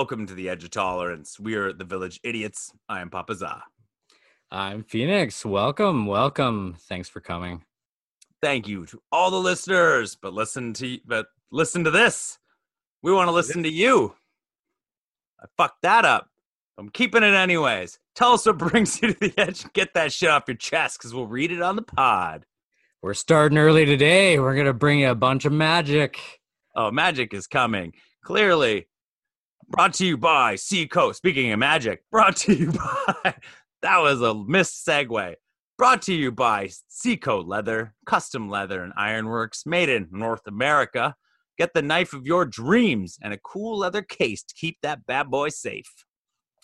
Welcome to the Edge of Tolerance. We are the Village Idiots. I am Papa Za. I'm Phoenix. Welcome, welcome. Thanks for coming. Thank you to all the listeners, but listen to but listen to this. We want to listen to you. I fucked that up. I'm keeping it anyways. Tell us what brings you to the edge. Get that shit off your chest because we'll read it on the pod. We're starting early today. We're gonna bring you a bunch of magic. Oh, magic is coming. Clearly, brought to you by Seacoast. Speaking of magic, brought to you by. that was a missed segue. Brought to you by Seaco Leather, custom leather and ironworks made in North America. Get the knife of your dreams and a cool leather case to keep that bad boy safe.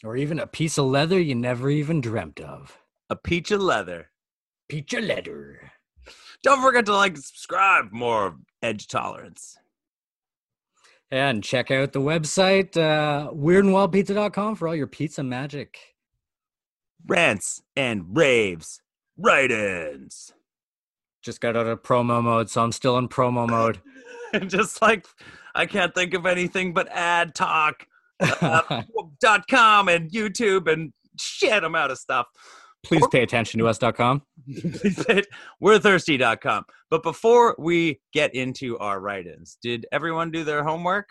Or even a piece of leather you never even dreamt of. A peach of leather. Peach of leather. Don't forget to like and subscribe more Edge Tolerance. And check out the website, uh, weirdandwildpizza.com for all your pizza magic. Rants and raves. Write ins. Just got out of promo mode, so I'm still in promo mode. And just like I can't think of anything but ad talk. Uh, dot com and YouTube and shit, I'm out of stuff. Please pay attention to us.com. Please pay it. We're thirsty.com. But before we get into our write ins, did everyone do their homework?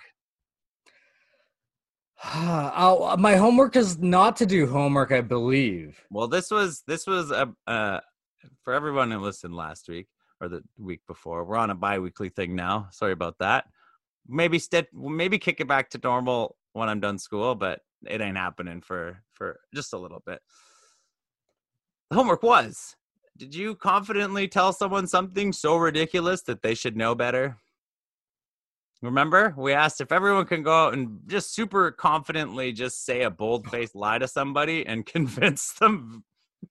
my homework is not to do homework, I believe. Well, this was this was a uh, for everyone who listened last week or the week before. We're on a bi-weekly thing now. Sorry about that. Maybe st- maybe kick it back to normal when I'm done school, but it ain't happening for for just a little bit. The homework was: Did you confidently tell someone something so ridiculous that they should know better? Remember, we asked if everyone can go out and just super confidently just say a bold faced lie to somebody and convince them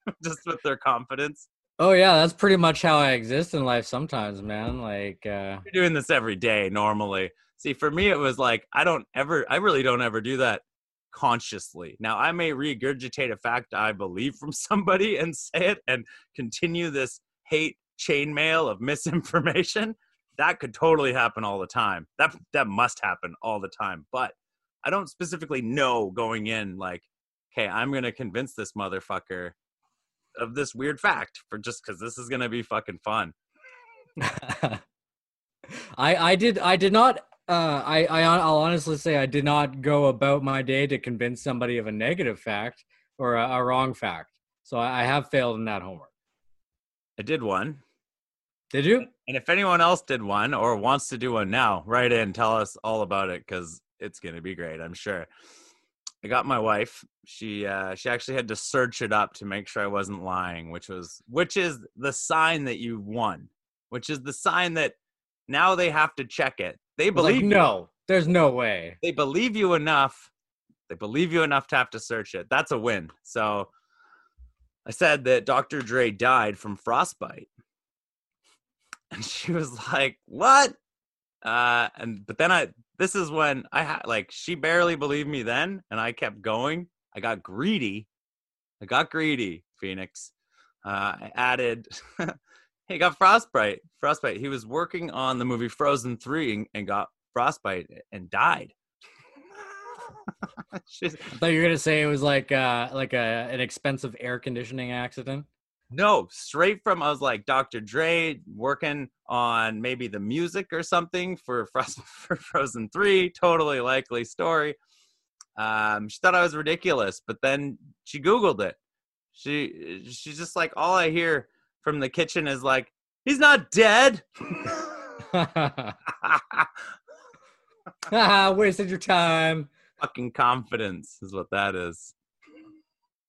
just with their confidence. Oh yeah, that's pretty much how I exist in life sometimes, man. Like uh You're doing this every day normally. See, for me, it was like, I don't ever, I really don't ever do that consciously. Now, I may regurgitate a fact I believe from somebody and say it and continue this hate chainmail of misinformation that could totally happen all the time. That that must happen all the time. But I don't specifically know going in like, okay, I'm gonna convince this motherfucker of this weird fact for just because this is gonna be fucking fun. I I did I did not uh I, I I'll honestly say I did not go about my day to convince somebody of a negative fact or a, a wrong fact. So I, I have failed in that homework. I did one. Did you? And if anyone else did one or wants to do one now, write in, tell us all about it because it's gonna be great, I'm sure. I got my wife. She uh, she actually had to search it up to make sure I wasn't lying, which was which is the sign that you won, which is the sign that now they have to check it. They believe like, you. no, there's no way. They believe you enough. They believe you enough to have to search it. That's a win. So I said that Dr. Dre died from frostbite. And she was like, "What?" Uh, and but then I this is when I had like she barely believed me then, and I kept going. I got greedy. I got greedy, Phoenix. Uh, I added. he got frostbite. Frostbite. He was working on the movie Frozen Three and, got frostbite and died. I thought you were gonna say it was like uh like a an expensive air conditioning accident. No, straight from I was like Dr. Dre working on maybe the music or something for Frost for Frozen 3, totally likely story. Um, she thought I was ridiculous, but then she googled it. She she's just like all I hear from the kitchen is like he's not dead. Wasted your time. Fucking confidence is what that is.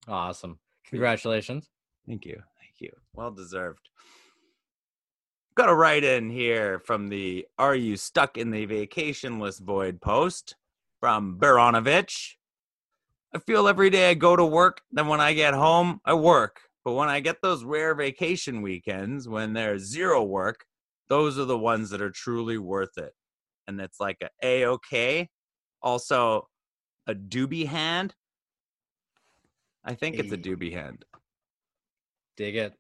Awesome. Congratulations. Thank you. Thank you. Well deserved. Got a write in here from the Are You Stuck in the Vacation List Void post from Baranovich. I feel every day I go to work, then when I get home, I work. But when I get those rare vacation weekends when there's zero work, those are the ones that are truly worth it. And it's like a A okay. Also, a doobie hand. I think it's a Hey. doobie hand. Dig it.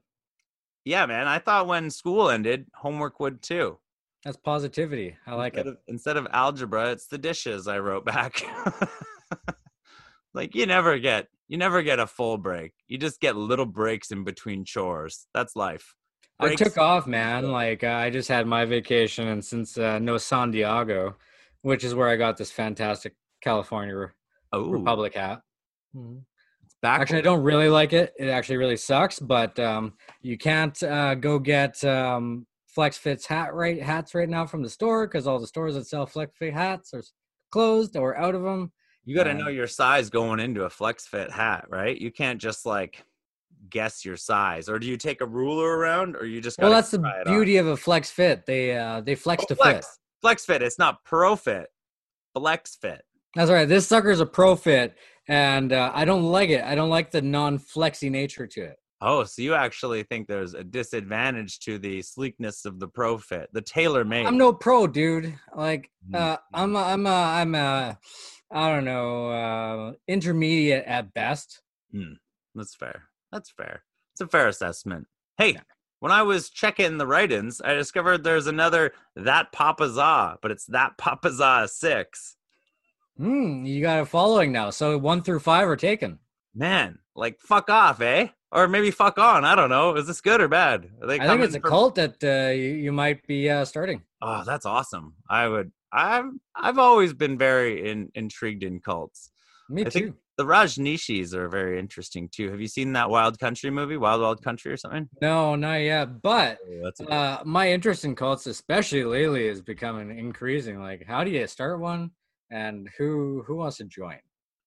Yeah, man. I thought when school ended, homework would too. That's positivity. I like instead it. Of, instead of algebra, it's the dishes I wrote back. Like you never get you never get a full break. You just get little breaks in between chores. That's life. Breaks- I took off, man. Like uh, I just had my vacation, and since uh, no San Diego, which is where I got this fantastic California Oh, Republic hat. it's back. Actually, I don't really like it. It actually really sucks. But um, you can't uh, go get um, Flex Fits hat right hats right now from the store because all the stores that sell Flex Fit hats are closed or out of them. You got to Um, know your size going into a flex fit hat, right? You can't just like guess your size, or do you take a ruler around, or you just? Well, that's the it on? beauty of a Flex Fit. They uh, they flex Oh, to flex, fit. flex fit. It's not pro fit, flex fit. That's right. This sucker's a pro fit, and uh, I don't like it. I don't like the non-flexy nature to it. Oh, so you actually think there's a disadvantage to the sleekness of the pro fit, the tailor made? I'm no pro, dude. Like, Mm, uh, I'm a, I'm a, I'm a, I don't know, uh, intermediate at best. That's fair. That's fair. It's a fair assessment. Hey, when I was checking the write-ins, I discovered there's another that Papaza, but it's that Papaza six. Hmm, you got a following now. So one through five are taken. Man, like fuck off, eh? Or maybe fuck on. I don't know. Is this good or bad? I think it's a from- cult that uh, you, you might be uh, starting. Oh, that's awesome. I would. I've I've always been very in, intrigued in cults. Me I too. the Rajneeshis are very interesting too. Have you seen that Wild Country movie, Wild Wild Country or something? No, not yet. But Oh, uh, my interest in cults, especially lately, is becoming increasing. Like, how do you start one, and who who wants to join?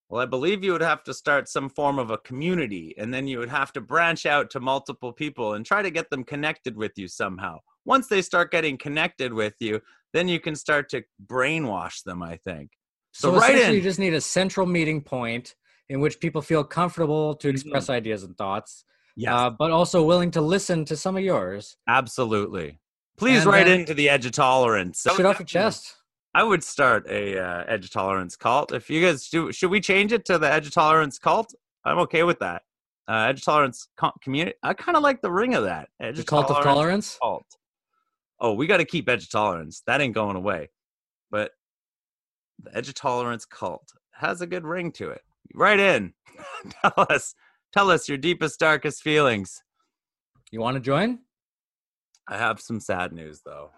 Well, I believe you would have to start some form of a community, and then you would have to branch out to multiple people and try to get them connected with you somehow. Once they start getting connected with you, then you can start to brainwash them, I think. So So, right essentially, in. you just need a central meeting point in which people feel comfortable to express ideas and thoughts, Yes, uh, but also willing to listen to some of yours. absolutely. Please and write into the edge of tolerance. Shit off your chest. I would start a uh, edge tolerance cult. If you guys do, should we change it to the edge tolerance cult? I'm okay with that. Uh, edge tolerance co- community. I kind of like the ring of that. Edge The cult of tolerance. cult. Oh, we got to keep edge tolerance. That ain't going away. But the edge tolerance cult has a good ring to it. Right in. tell us, tell us your deepest, darkest feelings. You want to join? I have some sad news though.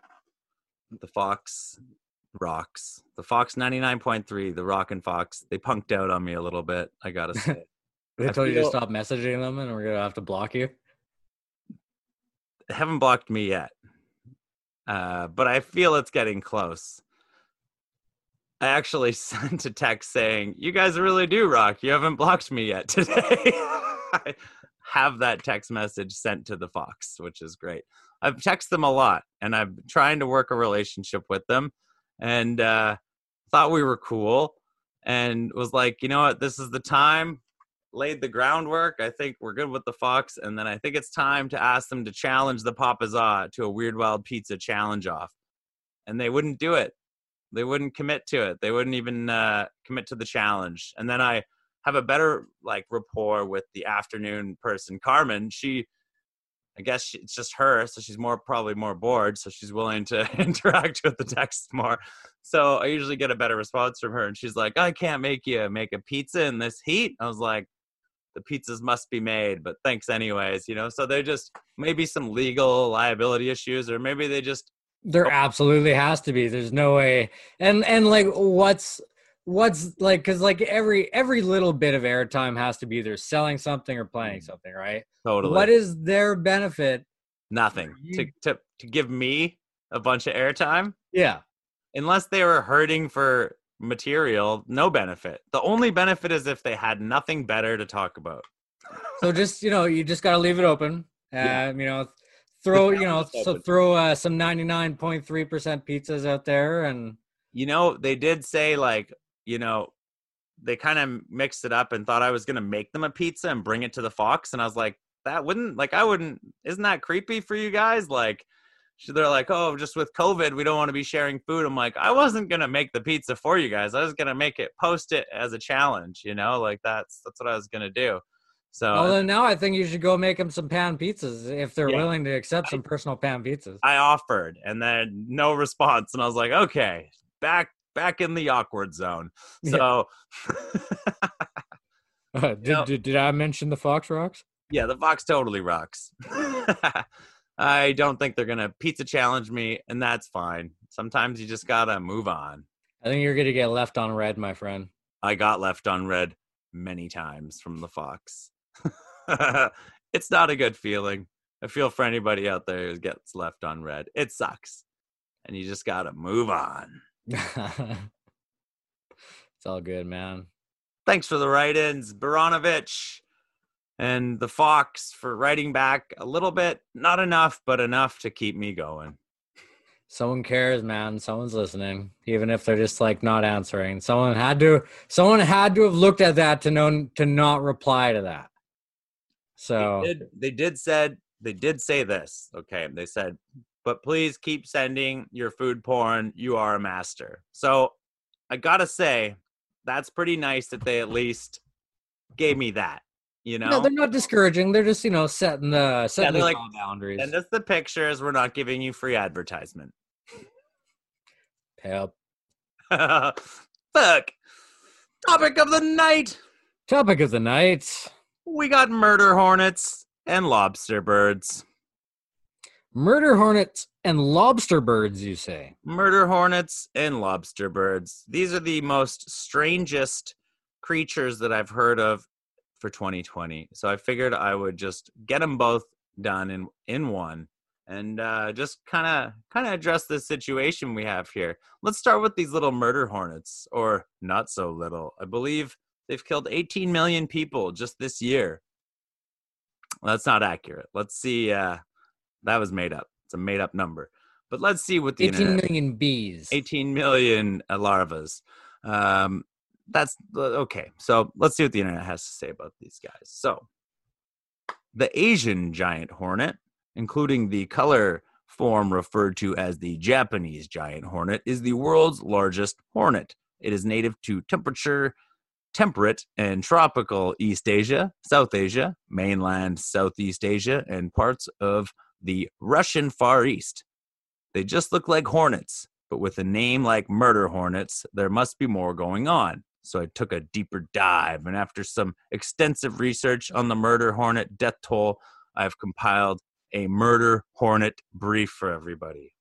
The Fox rocks. The Fox 99.3, the Rock and Fox, they punked out on me a little bit. I gotta say. They I told you to stop messaging them, and we're gonna have to block you. they haven't blocked me yet. Uh, but I feel it's getting close. I actually sent a text saying, You guys really do rock. You haven't blocked me yet today. I have that text message sent to the Fox, which is great. I've texted them a lot and I'm trying to work a relationship with them and uh, thought we were cool and was like, you know what, this is the time, laid the groundwork. I think we're good with the Fox. And then I think it's time to ask them to challenge the Papaza to a Weird Wild Pizza challenge off. And they wouldn't do it. They wouldn't commit to it. They wouldn't even uh, commit to the challenge. And then I have a better like rapport with the afternoon person, Carmen. She, I guess she, it's just her, so she's more probably more bored, so she's willing to interact with the text more. So I usually get a better response from her, and she's like, "I can't make you make a pizza in this heat." I was like, "The pizzas must be made, but thanks anyways." You know, so they just maybe some legal liability issues, or maybe they just There oh. absolutely has to be. There's no way. And and like what's what's like because like every every little bit of airtime has to be either selling something or playing Mm. something, right? totally What is their benefit? nothing to, to to give me a bunch of airtime Yeah. unless they were hurting for material no benefit the only benefit is if they had nothing better to talk about So just you know, you just gotta leave it open. Yeah. Um, you know, throw you know, so throw uh, some ninety nine point three percent pizzas out there, and you know they did say like you know they kind of mixed it up and thought i was going to make them a pizza and bring it to the fox and i was like that wouldn't like i wouldn't isn't that creepy for you guys like they're like oh just with covid we don't want to be sharing food i'm like i wasn't going to make the pizza for you guys i was going to make it post it as a challenge you know like that's that's what i was going to do so well, then now I think you should go make them some pan pizzas if they're Yeah. willing to accept some personal pan pizzas. I offered and then no response and I was like, okay, back back in the awkward zone. Yeah. So Uh, did, know- did did I mention the fox rocks? Yeah, the Fox totally rocks. I don't think they're gonna pizza challenge me, and that's fine. Sometimes you just gotta move on. I think you're gonna get left on red, my friend. I got left on red many times from the Fox. it's not a good feeling. I feel for anybody out there who gets left on red. It sucks. And you just gotta move on. it's all good, man. Thanks for the write-ins, Baranovich and the Fox for writing back a little bit. Not enough, but enough to keep me going. Someone cares, man. Someone's listening, even if they're just like not answering. Someone had to. Someone had to have looked at that to know to not reply to that. So They did, they did said they did say this. Okay, they said, but please keep sending your food porn. You are a master. So I gotta say, that's pretty nice that they at least gave me that. You know, no, they're not discouraging. They're just you know setting the setting the like- boundaries. and just the pictures. We're not giving you free advertisement. Yep. Fuck. Topic of the night. Topic of the night. We got murder hornets and lobster birds. Murder hornets and lobster birds, you say? Murder hornets and lobster birds. These are the most strangest creatures that I've heard of for 2020. So I figured I would just get them both done in in one and uh, just kind of kind of address this situation we have here. Let's start with these little murder hornets, or not so little. I believe they've killed 18 million people just this year. That's not accurate. Let's see. Uh, that was made up. It's a made up number. But let's see what the 18 internet. million bees. 18 million uh, larvas. Um, that's okay. So let's see what the internet has to say about these guys. So, the Asian giant hornet, including the color form referred to as the Japanese giant hornet, is the world's largest hornet. It is native to temperature temperate and tropical East Asia, South Asia, mainland Southeast Asia, and parts of the Russian Far East. They just look like hornets, but with a name like murder hornets, there must be more going on. So I took a deeper dive, and after some extensive research on the murder hornet death toll, I've compiled a murder hornet brief for everybody.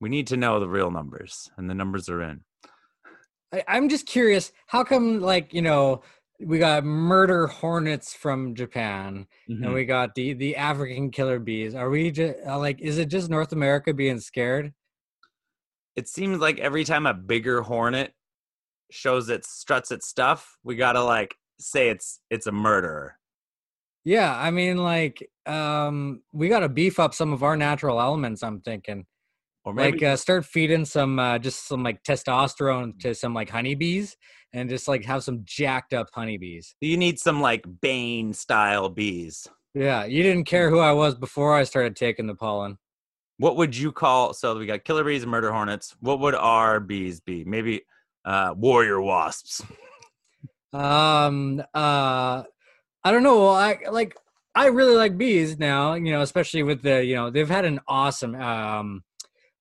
We need to know the real numbers, and the numbers are in. I, I'm just curious, how come like, you know, we got murder hornets from Japan Mm-hmm. and we got the the African killer bees. Are we just like is it just North America being scared? it seems like every time a bigger hornet shows its struts its stuff, we gotta like say it's it's a murderer. Yeah, I mean like um we got to beef up some of our natural elements, I'm thinking. Or maybe like uh, start feeding some uh, just some like testosterone to some like honeybees and just like have some jacked up honeybees you need some like Bane style bees. yeah you didn't care who i was before i started taking the pollen What would you call? So we got killer bees and murder hornets. What would our bees be? Maybe uh, warrior wasps. um uh i don't know well, i like i really like bees now you know especially with the you know they've had an awesome um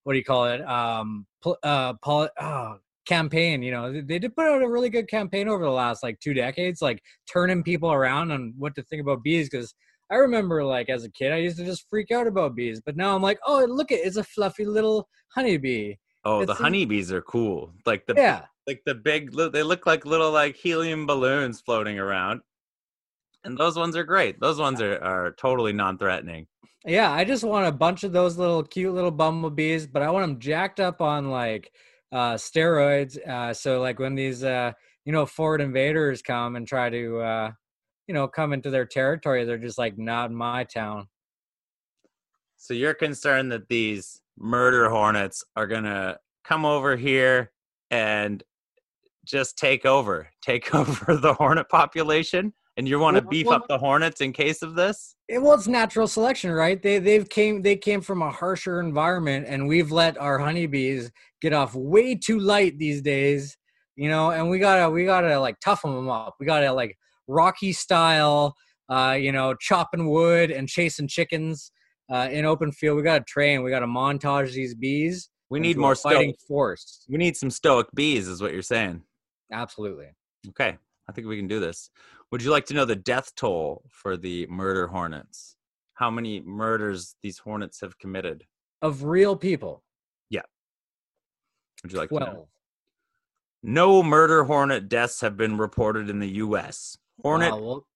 what do you call it um uh pol- oh, campaign you know they, they did put out a really good campaign over the last like two decades like turning people around on what to think about bees because i remember like as a kid i used to just freak out about bees but now i'm like oh look it it's a fluffy little honeybee Oh, It's the a- honeybees are cool. Like the yeah like the big. They look like little like helium balloons floating around. And those ones are great. Those ones are, are totally non-threatening. Yeah, I just want a bunch of those little cute little bumblebees, but I want them jacked up on like uh steroids. Uh so like when these uh you know forward invaders come and try to uh you know come into their territory, they're just like not my town. So you're concerned that these murder hornets are gonna come over here and just take over, take over the hornet population, and you want to beef up the hornets in case of this? It, well, it's natural selection, right? They they've came they came from a harsher environment, and we've let our honeybees get off way too light these days, you know. And we gotta we gotta like toughen them up. We gotta like Rocky style, uh, you know, chopping wood and chasing chickens uh, in open field. We gotta train. We gotta montage these bees. We need more fighting stoic. force. We need some stoic bees, is what you're saying. Absolutely. Okay, I think we can do this. Would you like to know the death toll for the murder hornets? How many murders these hornets have committed? Of real people. Yeah. Would you like to know? No murder hornet deaths have been reported in the U.S. Hornet Wow, well,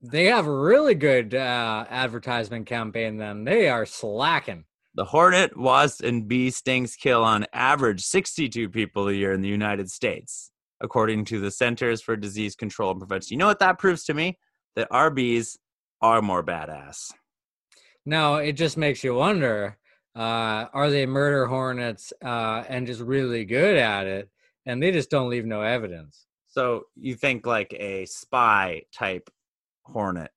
they have a really good uh, advertisement campaign. Then they are slacking. The hornet, wasp, and bee stings kill on average 62 people a year in the United States, according to the Centers for Disease Control and Prevention. You know what that proves to me? That our bees are more badass. Now it just makes you wonder: uh, Are they murder hornets uh, and just really good at it, and they just don't leave no evidence? So you think like a spy type hornet?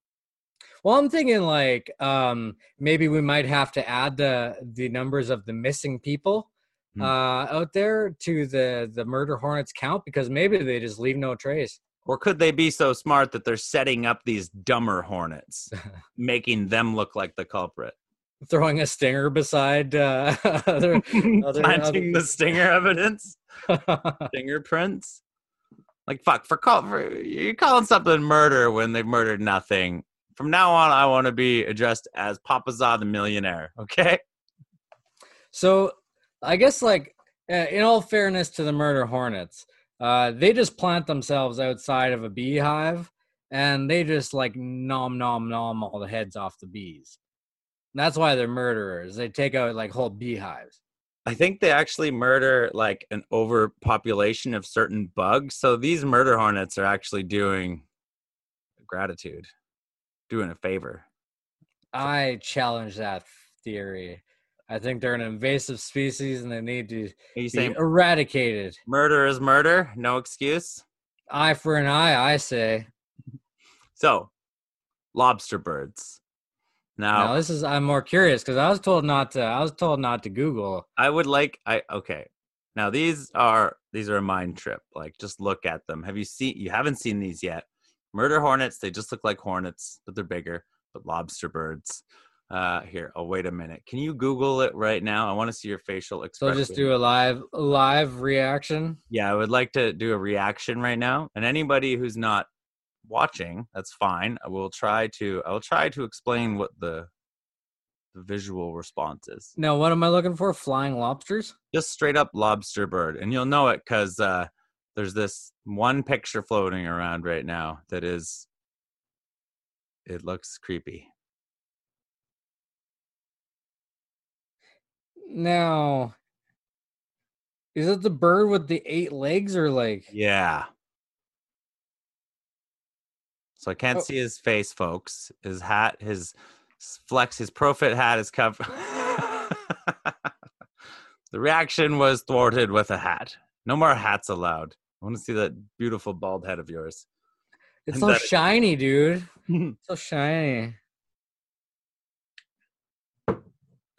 Well, I'm thinking like um, maybe we might have to add the the numbers of the missing people. Uh, out there to the the murder hornets count because maybe they just leave no trace. Or could they be so smart that they're setting up these dumber hornets, making them look like the culprit? Throwing a stinger beside uh, other, other- Planting the stinger evidence, fingerprints. Like fuck for call for you're calling something murder when they've murdered nothing. From now on, I want to be addressed as Papa Za the millionaire. Okay. So I guess like uh, in all fairness to the murder hornets, uh, they just plant themselves outside of a beehive and they just like nom nom nom all the heads off the bees. That's why they're murderers. They take out like whole beehives. I think they actually murder like an overpopulation of certain bugs. So these murder hornets are actually doing gratitude, doing a favor. I challenge that theory. I think they're an invasive species and they need to be eradicated. murder is murder? No excuse. Eye for an eye, I say. So, lobster birds. Now, Now this is I'm more curious because I was told not to. I was told not to Google. I would like I okay. Now these are these are a mind trip. Like just look at them. Have you seen you haven't seen these yet. Murder hornets, they just look like hornets, but they're bigger, but lobster birds. Uh here, oh wait a minute. Can you Google it right now? I want to see your facial expression. So just do a live live reaction. Yeah, I would like to do a reaction right now. And anybody who's not watching, that's fine. I will try to I will try to explain what the the visual response is. Now, what am I looking for? Flying lobsters? Just straight up lobster bird. And you'll know it because uh there's this one picture floating around right now that is it looks creepy. Now, is it the bird with the eight legs or like? Yeah. So I can't Oh. see his face, folks. His hat, his flex, his pro fit hat is covered. the reaction was thwarted with a hat. No more hats allowed. I want to see that beautiful bald head of yours. It's And so shiny, dude. So shiny.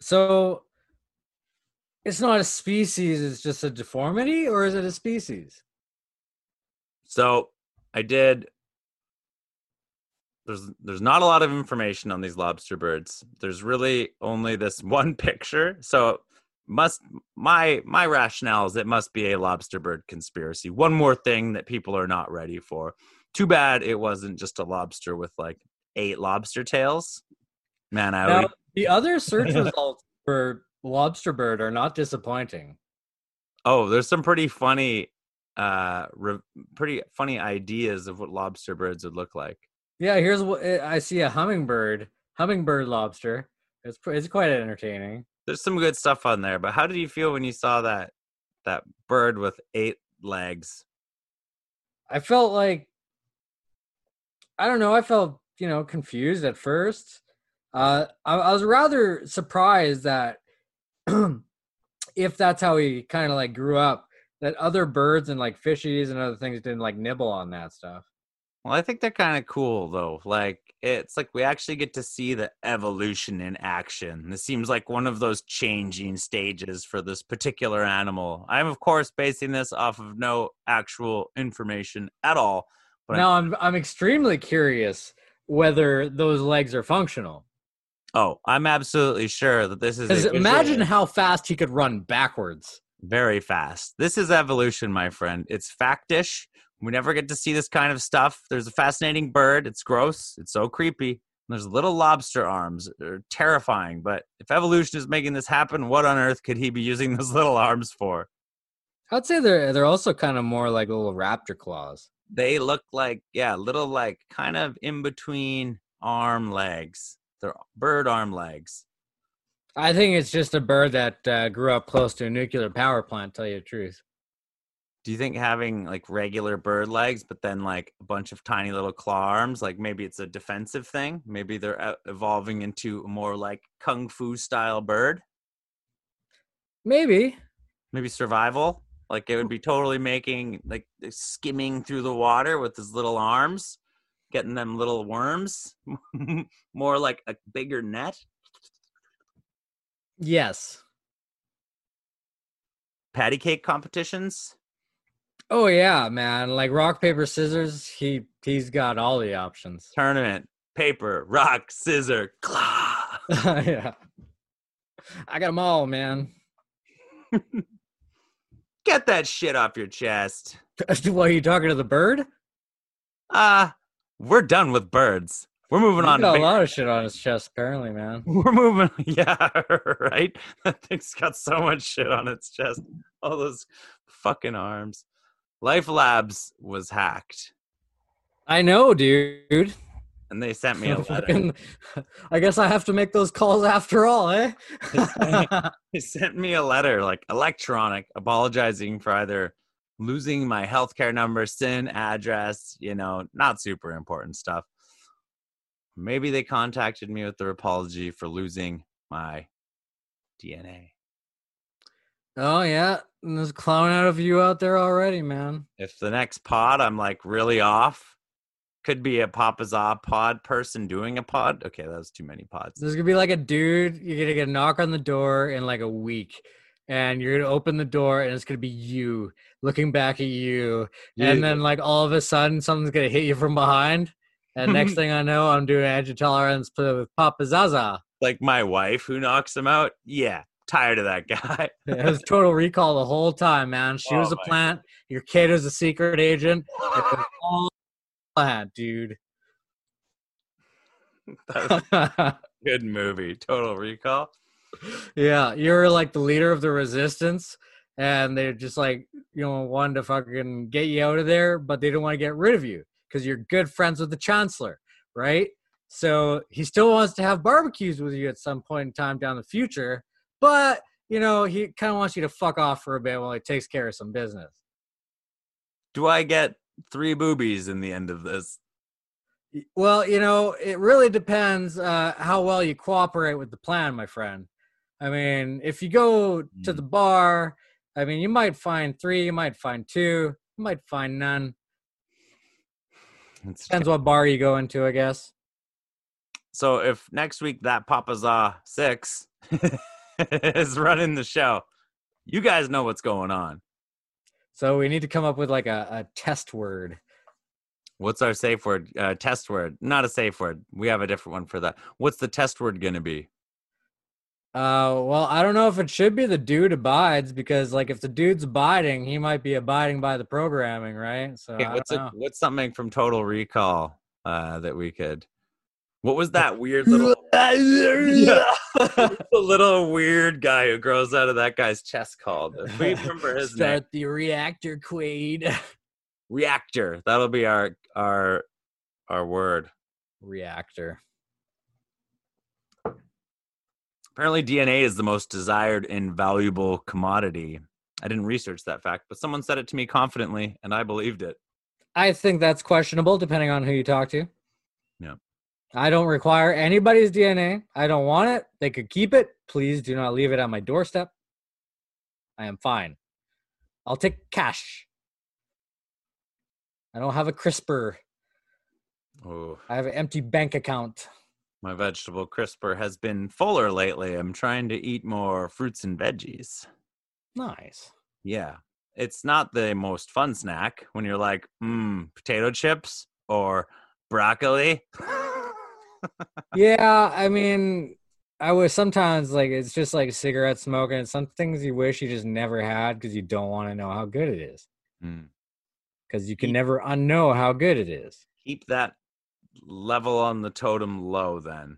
So, it's not a species. It's just a deformity, or is it a species? So I did. There's there's not a lot of information on these lobster birds. There's really only this one picture. So must my my rationale is it must be a lobster bird conspiracy. One more thing that people are not ready for. Too bad it wasn't just a lobster with like eight lobster tails. Man, I Now, would, the other search results for lobster bird are not disappointing. oh, there's some pretty funny uh re, pretty funny ideas of what lobster birds would look like. Yeah, here's what eh, I see: a hummingbird, hummingbird lobster. It's it's quite entertaining. there's some good stuff on there but how did you feel when you saw that that bird with eight legs I felt like I don't know. I felt you know confused at first. Uh, I, I was rather surprised that if that's how he kind of like grew up, that other birds and like fishies and other things didn't like nibble on that stuff. well i think they're kind of cool though like it's like we actually get to see the evolution in action this seems like one of those changing stages for this particular animal i'm of course basing this off of no actual information at all but now I'm I'm extremely curious whether those legs are functional. Oh i'm absolutely sure that this is imagine how fast he could run backwards. very fast. This is evolution, my friend. It's factish. We never get to see this kind of stuff. There's a fascinating bird. It's gross. It's so creepy. There's little lobster arms. They're terrifying. But if evolution is making this happen, what on earth could he be using those little arms for? I'd say they're they're also kind of more like little raptor claws. They look like, yeah, little like kind of in between arm legs. They're bird arm legs. I think it's just a bird that uh, grew up close to a nuclear power plant. Tell you the truth. Do you think having like regular bird legs, but then like a bunch of tiny little claw arms, like maybe it's a defensive thing? Maybe they're e- evolving into a more like kung fu style bird? Maybe. Maybe survival? Like it would be totally making like skimming through the water with his little arms, getting them little worms, more like a bigger net. Yes. Patty cake competitions. Oh yeah, man. Like rock paper scissors. He he's got all the options. tournament, paper, rock, scissor, claw. yeah. I got them all, man. Get that shit off your chest. what are you talking to the bird? Ah, we're done with birds. We're moving He's on. got To a lot of shit on his chest, currently, man. we're moving. Yeah, right. That thing's got so much shit on its chest. All those fucking arms. LifeLabs was hacked, I know, dude. and they sent me a letter. I guess I have to make those calls after all, eh? They sent me a letter, like electronic, apologizing for either losing my healthcare number, SIN address, you know, not super important stuff. Maybe they contacted me with their apology for losing my DNA. oh yeah, and there's a clown out of you out there already, man. If the next pod I'm like really off, could be a Papaza pod person doing a pod. Okay, that was too many pods. There's gonna be like a dude. You're gonna get a knock on the door in like a week, and you're gonna open the door, and it's gonna be you looking back at you, and then like all of a sudden something's gonna hit you from behind, and next thing I know, I'm doing anti-tolerance play with Papa Zaza. like my wife who knocks him out. Yeah, tired of that guy. It was total recall the whole time, man. She was Oh a my plant. Your kid was a secret agent. It was all plant, dude. That was a good movie. Total Recall. Yeah, you're like the leader of the resistance, and they're just like, you know, wanted to fucking get you out of there, but they don't want to get rid of you because you're good friends with the chancellor, right? So he still wants to have barbecues with you at some point in time down the future, but you know, he kind of wants you to fuck off for a bit while he takes care of some business. Do I get three boobies in the end of this? Well, you know, it really depends uh, how well you cooperate with the plan, my friend. I mean, if you go to Mm. the bar, I mean, you might find three, you might find two, you might find none. It's Depends what bar you go into, I guess. So if next week that Papaza six is running the show, you guys know what's going on. So we need to come up with like a, a test word. What's our safe word? Uh, test word. Not a safe word. We have a different one for that. What's the test word going to be? Uh, well, I don't know if it should be the dude abides because, like, if the dude's abiding, he might be abiding by the programming, right? So Okay, what's a, what's something from Total Recall uh, that we could? What was that weird little? the little weird guy who grows out of that guy's chest called. If we remember his name. Start the reactor, Quaid. Reactor. That'll be our our our word. reactor. Apparently, DNA is the most desired and valuable commodity. I didn't research that fact, but someone said it to me confidently, and I believed it. I think that's questionable depending on who you talk to. Yeah. I don't require anybody's DNA. I don't want it. They could keep it. Please do not leave it on my doorstep. I am fine. I'll take cash. I don't have a CRISPR. Oh, I have an empty bank account. My vegetable crisper has been fuller lately. I'm trying to eat more fruits and veggies. Nice. Yeah. It's not the most fun snack when you're like, mmm, potato chips or broccoli. yeah, I mean, I was sometimes like it's just like cigarette smoking. Some things you wish you just never had because you don't want to know how good it is. Mm. because you can Keep- never unknow how good it is. Keep that level on the totem low then.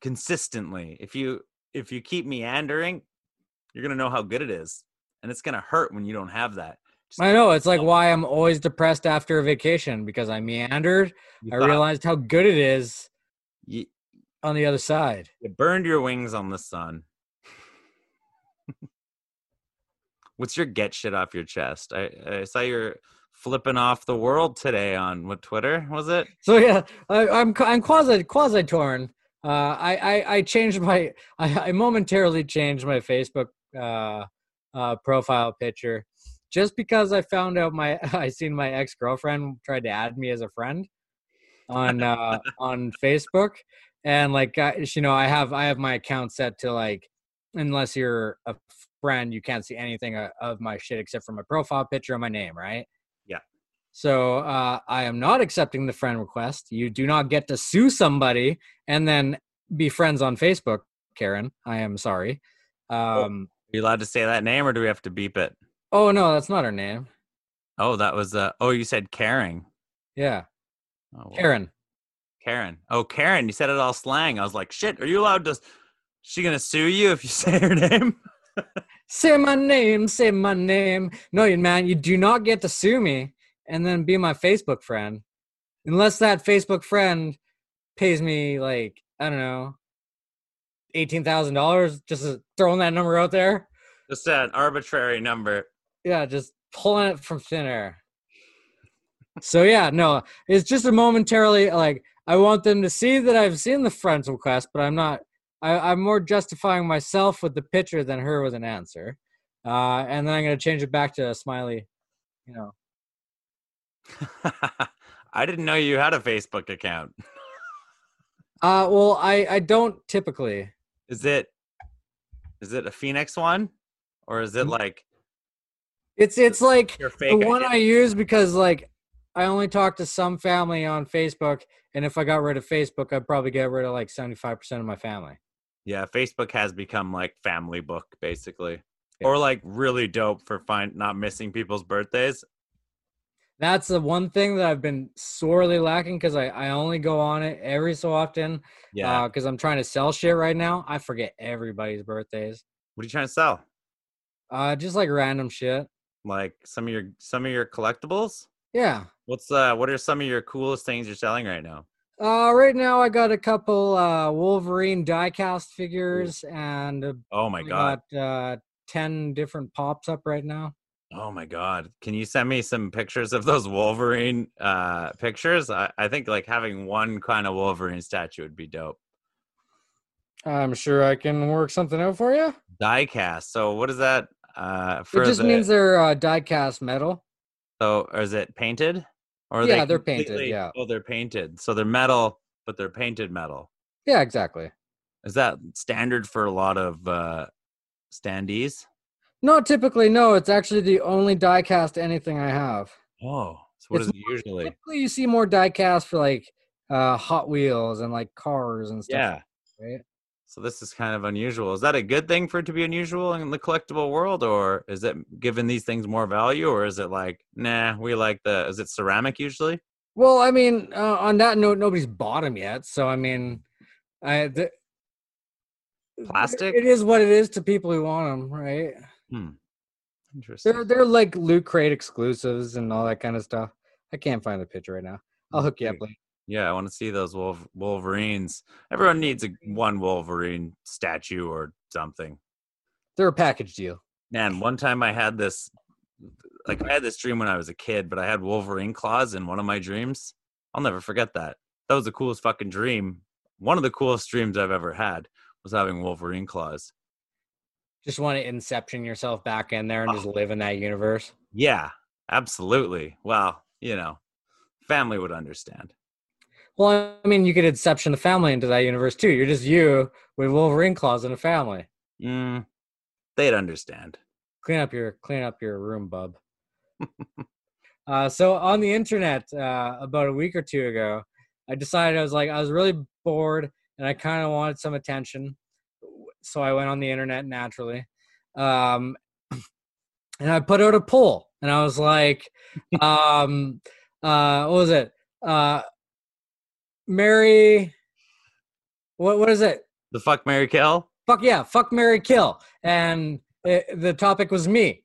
Consistently. If you if you keep meandering, you're gonna know how good it is. And it's gonna hurt when you don't have that. Just I know it's like why I'm always depressed after a vacation because I meandered. I realized how good it is you, on the other side. you burned your wings on the sun. What's your get shit off your chest? I, I saw you're flipping off the world today on what Twitter was it? So yeah, I, I'm I'm quasi quasi torn. Uh, I, I I changed my I, I momentarily changed my Facebook uh, uh, profile picture just because I found out my I seen my ex girlfriend tried to add me as a friend on uh, on Facebook, and like I, you know I have I have my account set to like unless you're a friend you can't see anything uh, of my shit except for my profile picture and my name, right? So uh, I am not accepting the friend request. You do not get to sue somebody and then be friends on Facebook, Karen. I am sorry. Um, Are you allowed to say that name or do we have to beep it? oh no, that's not her name. Oh, that was uh oh you said caring. Yeah, Oh, well, Karen. Karen. Oh, Karen, you said it all slang. I was like, shit, are you allowed to she gonna sue you if you say her name? Say my name. Say my name. No, you man, you do not get to sue me and then be my Facebook friend, unless that Facebook friend pays me like I don't know, eighteen thousand dollars. Just throwing that number out there. Just an arbitrary number. yeah, just pulling it from thin air. So yeah, no, it's just a momentarily like I want them to see that I've seen the friends request, but I'm not. I, I'm more justifying myself with the picture than her with an answer, uh, and then I'm gonna change it back to a smiley. You know, I didn't know you had a Facebook account. uh, well, I I don't typically. Is it is it a Phoenix one? Or is it Mm. like It's it's like the fake one? I use because like I only talk to some family on Facebook, and if I got rid of Facebook, I'd probably get rid of like seventy five percent of my family. Yeah, Facebook has become like family book basically. Yeah. Or like really dope for find not missing people's birthdays. That's the one thing that I've been sorely lacking because I, I only go on it every so often Yeah. because I'm trying to sell shit right now. I forget everybody's birthdays. what are you trying to sell? Uh, just like random shit. Like some of your some of your collectibles? Yeah. What's uh what are some of your coolest things you're selling right now? Uh, right now I got a couple uh, Wolverine diecast figures and uh, Oh my I god. got uh, ten different pops up right now. Oh my god. Can you send me some pictures of those Wolverine uh pictures? I, I think like having one kind of Wolverine statue would be dope. I'm sure I can work something out for you. Diecast. So what is that? Uh for It just the, means they're uh, diecast metal. so is it painted? Or are Yeah, they they're painted, yeah. Oh, they're painted. So they're metal, but they're painted metal. Yeah, exactly. Is that standard for a lot of uh standees? No, typically no. It's actually the only diecast anything I have. Oh, so what It's is it usually? Typically, you see more diecast for like uh, Hot Wheels and like cars and stuff. Yeah. Right? So this is kind of unusual. Is that a good thing for it to be unusual in the collectible world, or is it giving these things more value, or is it like, nah, we like the? Is it ceramic usually? Well, I mean, uh, on that note, nobody's bought them yet. So I mean, I the, Plastic? It is what it is to people who want them, right? Hmm. Interesting. They're they're like loot crate exclusives and all that kind of stuff. I can't find the picture right now. I'll hook you up. Later. Yeah, I want to see those Wolverines. Everyone needs a one Wolverine statue or something. They're a package deal. Man, one time I had this, like I had this dream when I was a kid, but I had Wolverine claws in one of my dreams. I'll never forget that. That was the coolest fucking dream. One of the coolest dreams I've ever had was having Wolverine claws. Just want to inception yourself back in there and just live in that universe. Yeah, absolutely. Well, you know, family would understand. Well, I mean, you could inception the family into that universe too. You're just you with Wolverine claws in a family. Mm, they'd understand. Clean up your clean up your room, bub. uh, so on the internet, uh, about a week or two ago, I decided I was like I was really bored and I kind of wanted some attention, so I went on the internet naturally, um, and I put out a poll and I was like, um, uh, what was it? Uh, Mary, what what is it? The fuck Mary Kill? Fuck yeah, fuck Mary Kill, and it, the topic was me,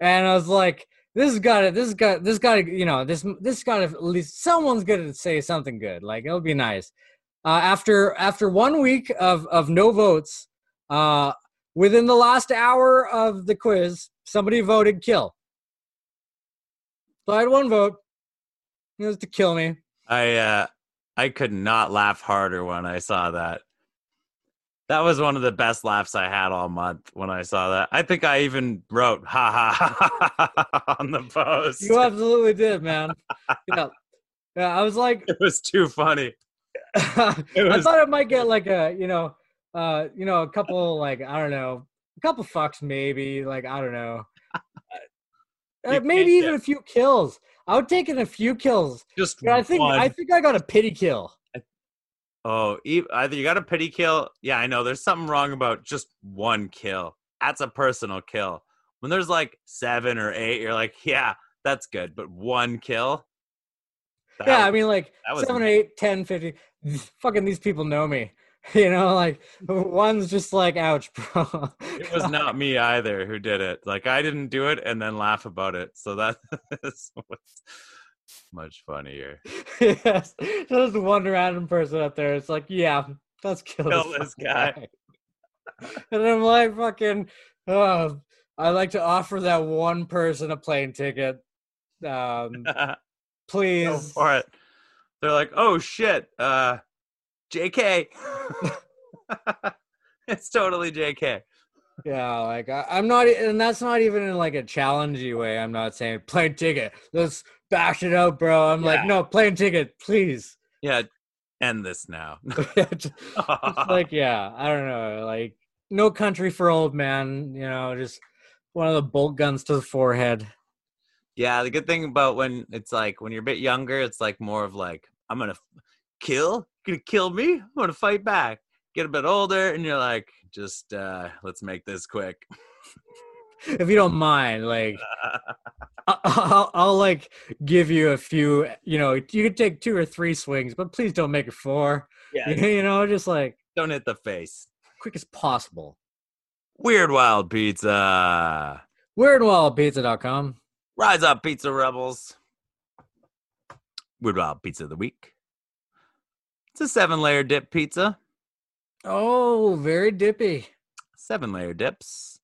and I was like, this has got to, this has got, this got to, you know, this this got to at least someone's gonna say something good. Like it'll be nice. Uh, after after one week of of no votes, uh, within the last hour of the quiz, somebody voted kill. So I had one vote. It was to kill me. I uh I could not laugh harder when I saw that. That was one of the best laughs I had all month when I saw that. I think I even wrote ha ha ha, ha, ha on the post. You absolutely did, man. yeah. Yeah, I was like It was too funny. I thought it might get like a, you know, uh, you know, a couple like I don't know, a couple fucks maybe, like I don't know. Uh, maybe even a few kills. I would take in a few kills. Just I think one. I think I got a pity kill. Oh, either you got a pity kill. Yeah, I know. There's something wrong about just one kill. That's a personal kill. When there's like seven or eight, you're like, yeah, that's good. But one kill. yeah, I mean like was seven, eight, ten, fifty. Fucking these people know me. You know, like one's just like, ouch, bro. it was not me either who did it. Like I didn't do it and then laugh about it. So that is what's much funnier. yes. There's one random person up there. It's like, yeah, let's kill, Kill this, this fucking guy. and I'm like, fucking, oh, I'd like to offer that one person a plane ticket. Um, Go please. for it. They're like, oh shit, uh, JK. it's totally JK. Yeah, like I, I'm not, and that's not even in like a challengey way. I'm not saying plane ticket. Let's bash it out, bro. I'm Yeah. like, no, plane ticket, please. Yeah, end this now. Just like, yeah, I don't know, like no country for old man. You know, just one of the bolt guns to the forehead. Yeah, the good thing about when it's like when you're a bit younger, it's like more of like, I'm gonna kill, gonna kill me, I'm gonna fight back. Get a bit older, and you're like, just uh, let's make this quick. If you don't mind, like I- I'll, I'll like give you a few. You know, you could take two or three swings, but please don't make it four. yeah, You know, just like don't hit the face. quick as possible. Weird Wild Pizza. WeirdWildPizza.com. Rise up, Pizza Rebels. Weird Wild Pizza of the Week. It's a seven layer dip pizza. Oh, very dippy. Seven layer dips.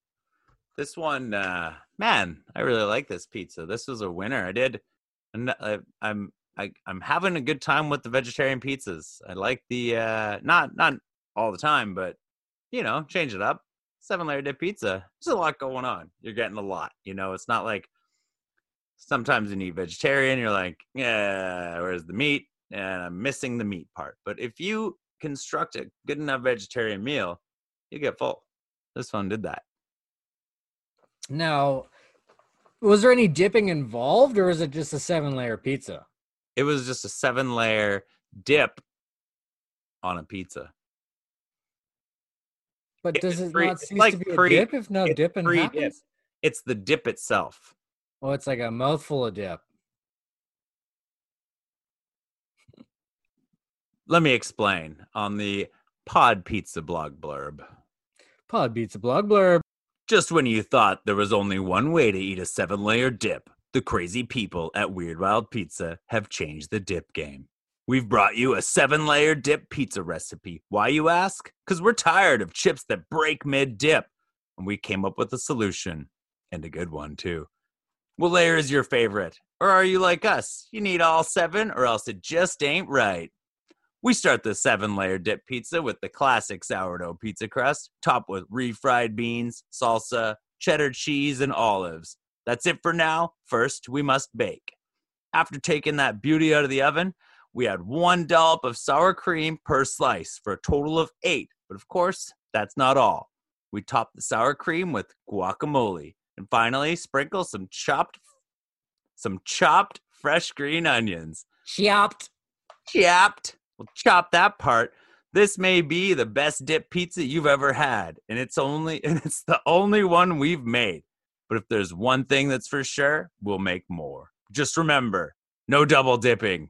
This one, uh, man, I really like this pizza. This was a winner. I did. I- I'm I, I'm having a good time with the vegetarian pizzas. I like the uh, not not all the time, but you know, change it up. Seven layer dip pizza. There's a lot going on. You're getting a lot. You know, it's not like sometimes when you vegetarian. You're like, yeah, where's the meat? And I'm missing the meat part. But if you construct a good enough vegetarian meal, you get full. This one did that. Now, was there any dipping involved, or is it just a seven-layer pizza? It was just a seven layer dip on a pizza. But does it free- not cease like to be free- a dip if no dipping free dip. happens? It's the dip itself. Oh, it's like a mouthful of dip. Let me explain on the Pod Pizza blog blurb. Pod pizza blog blurb. Just when you thought there was only one way to eat a seven layer dip, the crazy people at Weird Wild Pizza have changed the dip game. We've brought you a seven layer dip pizza recipe. Why, you ask? Because we're tired of chips that break mid dip. And we came up with a solution, and a good one, too. What layer is your favorite? Or are you like us? You need all seven, or else it just ain't right. We start the seven layer dip pizza with the classic sourdough pizza crust, topped with refried beans, salsa, cheddar cheese, and olives. That's it for now. First, we must bake. After taking that beauty out of the oven, we add one dollop of sour cream per slice for a total of eight. But of course, that's not all. We top the sour cream with guacamole. And finally, sprinkle some chopped some chopped fresh green onions Chopped. chopped. We'll chop that part. This may be the best dip pizza you've ever had, and it's only and it's the only one we've made. But if there's one thing that's for sure, we'll make more. Just remember, no double dipping.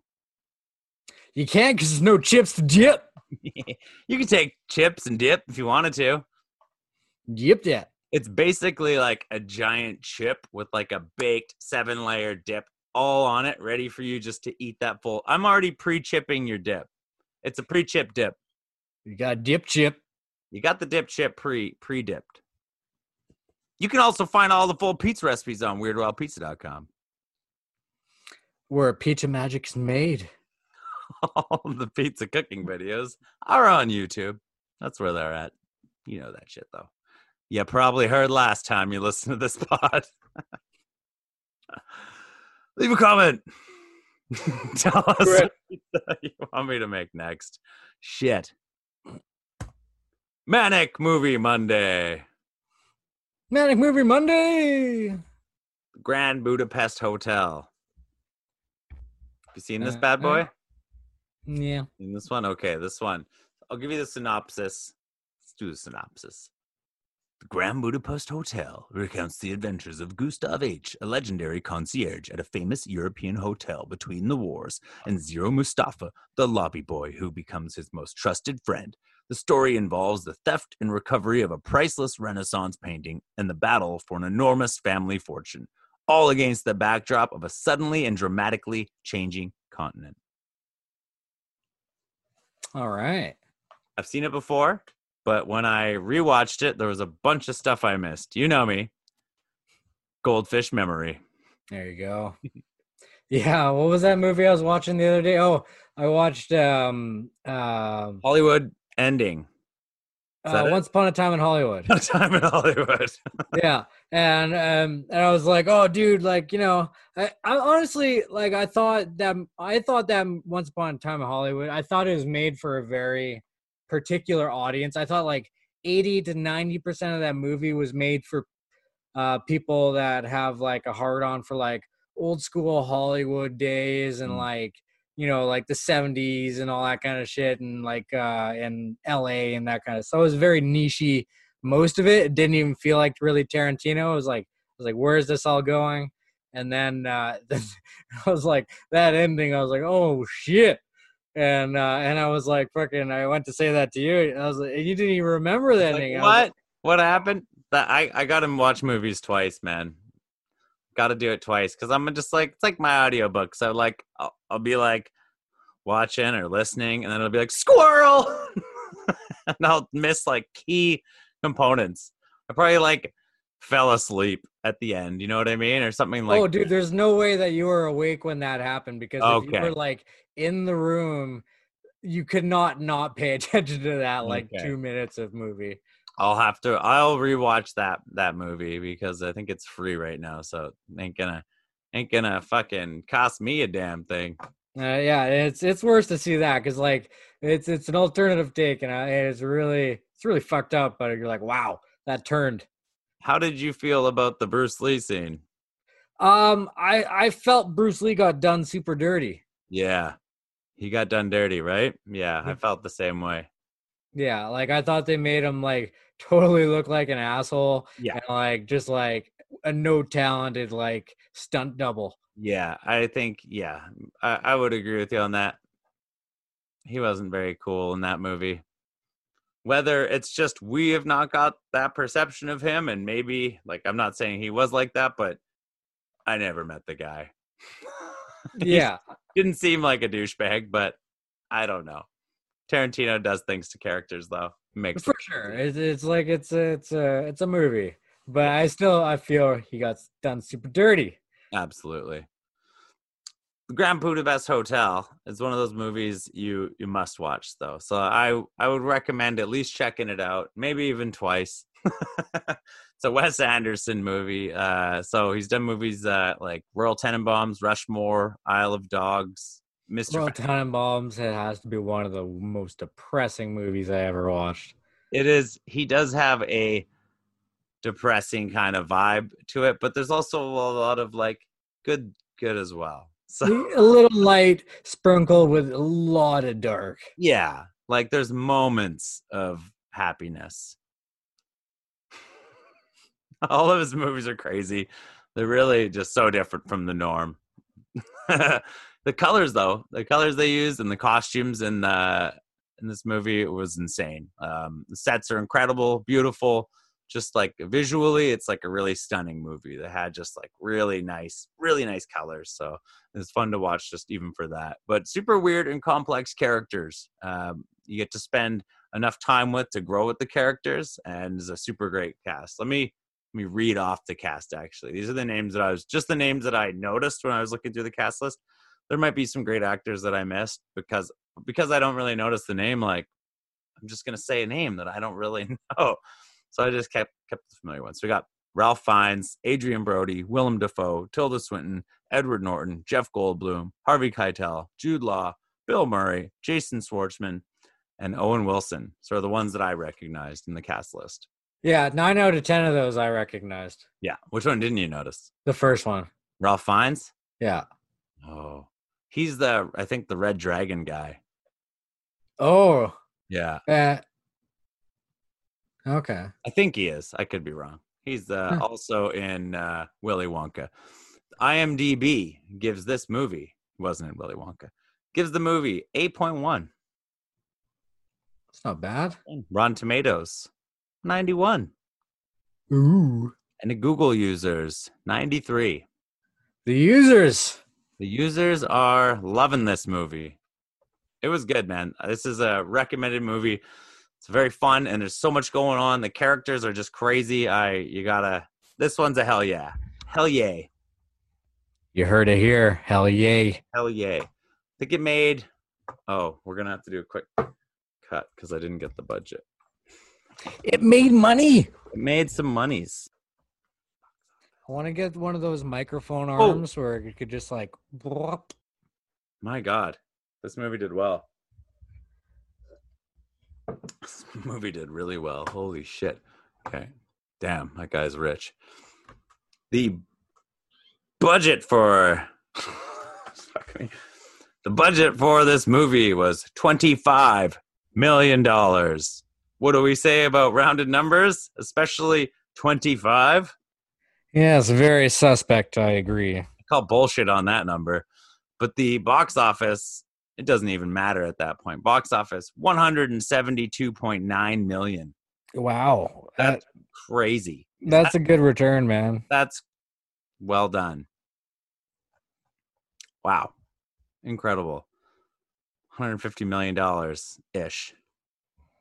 You can't because there's no chips to dip. you can take chips and dip if you wanted to. Dip that. It's basically like a giant chip with like a baked seven layer dip all on it, ready for you just to eat that full. I'm already pre chipping your dip. It's a pre chip dip. You got dip chip. You got the dip chip pre pre dipped. You can also find all the full pizza recipes on weirdwildpizza.com. Where pizza magic's made. all the pizza cooking videos are on YouTube. That's where they're at. You know that shit though. You probably heard last time you listened to this pod. Leave a comment. Tell us what you want me to make next. Shit. Manic Movie Monday. Manic Movie Monday. Grand Budapest Hotel. You seen this Uh, bad boy? uh, Yeah. In this one? Okay, this one. I'll give you the synopsis. Let's do the synopsis. The Grand Budapest Hotel recounts the adventures of Gustav H., a legendary concierge at a famous European hotel between the wars, and Zero Mustafa, the lobby boy who becomes his most trusted friend. The story involves the theft and recovery of a priceless Renaissance painting and the battle for an enormous family fortune, all against the backdrop of a suddenly and dramatically changing continent. All right. I've seen it before, but when I rewatched it, there was a bunch of stuff I missed. You know me. Goldfish memory. There you go. yeah. What was that movie I was watching the other day? Oh, I watched um um Hollywood ending. Uh. Once Upon a Time in Hollywood. A Time in Hollywood. yeah and um and i was like oh dude like you know I, I honestly like i thought that i thought that once upon a time in hollywood i thought it was made for a very particular audience i thought like 80 to 90 percent of that movie was made for uh people that have like a hard on for like old school hollywood days and Mm. like you know like the 70s and all that kind of shit and like uh in la and that kind of so it was very nichey most of it. It didn't even feel like really Tarantino. It was like, I was like, where is this all going? And then uh, I was like, that ending. I was like, oh shit. And uh, and I was like, fucking. I went to say that to you. and I was like, you didn't even remember that Like. I like, what? What happened? That I I got to watch movies twice, man. Got to do it twice because I'm just like it's like my audiobook. So like I'll, I'll be like watching or listening, and then it'll be like squirrel, and I'll miss like key components. I probably like fell asleep at the end. You know what I mean, or something like. oh, dude, there's no way that you were awake when that happened because if you were like in the room, you could not not pay attention to that like Okay. two minutes of movie. I'll have to. I'll rewatch that that movie because I think it's free right now, so ain't gonna ain't gonna fucking cost me a damn thing. Uh, yeah, it's it's worse to see that because like it's it's an alternative take and, uh, and it's really it's really fucked up. But you're like, wow, that turned. How did you feel about the Bruce Lee scene? Um, I I felt Bruce Lee got done super dirty. Yeah, he got done dirty, right? Yeah, I felt the same way. Yeah, like I thought they made him like totally look like an asshole. Yeah. and like just like a no talented like stunt double. Yeah, I think yeah, I, I would agree with you on that. He wasn't very cool in that movie. Whether it's just we have not got that perception of him, and maybe like I'm not saying he was like that, but I never met the guy. Yeah, didn't seem like a douchebag, but I don't know. Tarantino does things to characters though. Makes for sure. It's it's like it's a it's a it's a movie, but I still I feel he got done super dirty. Absolutely. The Grand Budapest Hotel is one of those movies you you must watch though. So I I would recommend at least checking it out, maybe even twice. it's a Wes Anderson movie. Uh, so he's done movies uh, like Royal Tenenbaums, Rushmore, Isle of Dogs, Mr. Royal Tenenbaums it has to be one of the most depressing movies I ever watched. it is he does have a depressing kind of vibe to it, but there's also a lot of like good good as well. So a little light sprinkled with a lot of dark. yeah like there's moments of happiness All of his movies are crazy. They're really just so different from the norm. the colors, though, the colors they used and the costumes in the in this movie was insane. Um, the sets are incredible, beautiful. Just like visually, it's like a really stunning movie that had just like really nice, really nice colors. So it's fun to watch just even for that. But super weird and complex characters. Um, you get to spend enough time with to grow with the characters, and is a super great cast. Let me let me read off the cast. Actually, these are the names that I was just the names that I noticed when I was looking through the cast list. There might be some great actors that I missed because because I don't really notice the name. Like I'm just gonna say a name that I don't really know. So I just kept kept the familiar ones. So we got Ralph Fiennes, Adrien Brody, Willem Dafoe, Tilda Swinton, Edward Norton, Jeff Goldblum, Harvey Keitel, Jude Law, Bill Murray, Jason Schwartzman, and Owen Wilson. So are the ones that I recognized in the cast list. Yeah, nine out of ten of those I recognized. Yeah. Which one didn't you notice? The first one. Ralph Fiennes? Yeah. Oh. He's the I think the Red Dragon guy. Oh. Yeah. Uh, okay. I think he is. I could be wrong. He's uh, also in uh, Willy Wonka. IMDb gives this movie wasn't in Willy Wonka. Gives the movie 8.1. It's not bad. Rotten Tomatoes 91. Ooh. And the Google users 93. The users. The users are loving this movie. It was good, man. This is a recommended movie. It's very fun and there's so much going on. The characters are just crazy. I you gotta this one's a hell yeah. Hell yay. You heard it here. Hell yay. Hell yay. I think it made oh, we're gonna have to do a quick cut because I didn't get the budget. It made money. It made some monies. I want to get one of those microphone Oh. arms where you could just like. blop. My God. This movie did well. This movie did really well. Holy shit. Okay. Damn, that guy's rich. The budget for Fuck me. the budget for this movie was $25 million. What do we say about rounded numbers? Especially 25? Yeah, it's very suspect. I agree. I call bullshit on that number. But the box office, it doesn't even matter at that point. Box office, 172.9 million. Wow, that, That's crazy. that's a good return, man. That's well done. Wow. Incredible. 150 million dollars ish.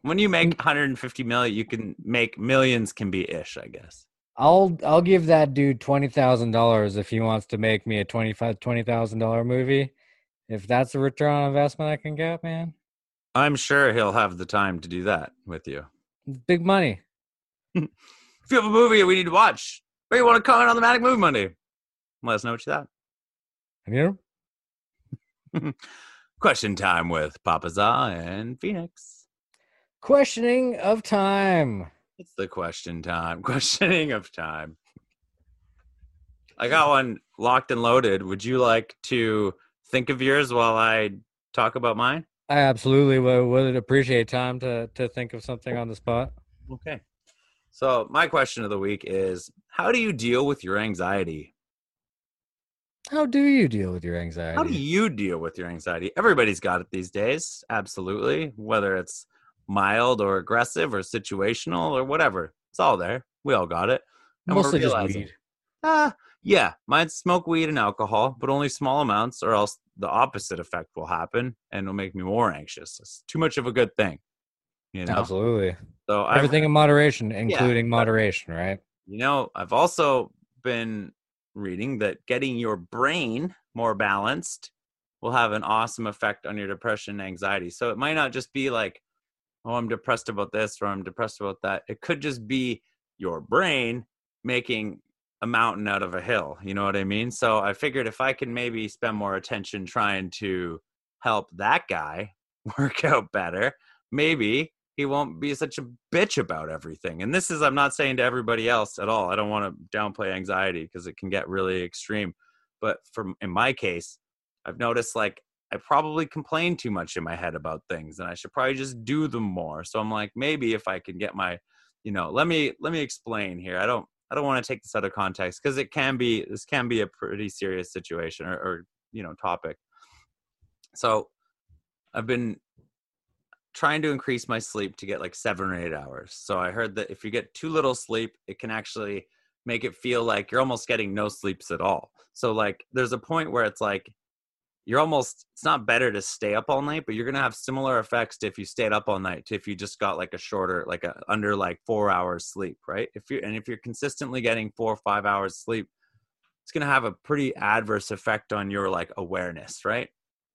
When you make 150 million, you can make millions can be ish, I guess. I'll I'll give that dude twenty thousand dollars if he wants to make me a twenty five twenty thousand dollar movie. If that's a return on investment I can get, man, I'm sure he'll have the time to do that with you. big money. If you have a movie we need to watch, or you want to comment on the Manic Movie Monday, let us know what you thought. Have You Question time with Papa Za and Phoenix. Questioning of time. It's the question time. Questioning of time. I got one locked and loaded. Would you like to think of yours while I talk about mine? I absolutely would, would appreciate time to to think of something on the spot. Okay. So, my question of the week is How do you deal with your anxiety? How do you deal with your anxiety? How do you deal with your anxiety? Everybody's got it these days. Absolutely. Whether it's mild or aggressive or situational or whatever, it's all there. We all got it. And Mostly just weed. Ah, yeah, might smoke weed and alcohol, but only small amounts, or else the opposite effect will happen and it'll make me more anxious. It's too much of a good thing, you know. Absolutely. So I've, Everything in moderation, including moderation, right? you know, I've also been reading that getting your brain more balanced will have an awesome effect on your depression and anxiety. So it might not just be like, oh, I'm depressed about this or I'm depressed about that. It could just be your brain making a mountain out of a hill. You know what I mean? So I figured if I can maybe spend more attention trying to help that guy work out better, maybe he won't be such a bitch about everything. And this is, I'm not saying to everybody else at all. I don't want to downplay anxiety because it can get really extreme. But from in my case, I've noticed like I probably complain too much in my head about things and I should probably just do them more. So I'm like, maybe if I can get my, you know, let me let me explain here. I don't I don't want to take this out of context because it can be this can be a pretty serious situation or, or you know topic. So I've been trying to increase my sleep to get like seven or eight hours. So I heard that if you get too little sleep, it can actually make it feel like you're almost getting no sleeps at all. So like there's a point where it's like you're almost it's not better to stay up all night, but you're gonna have similar effects to if you stayed up all night to if you just got like a shorter, like a under like four hours sleep, right? If you and if you're consistently getting four or five hours sleep, it's gonna have a pretty adverse effect on your like awareness, right?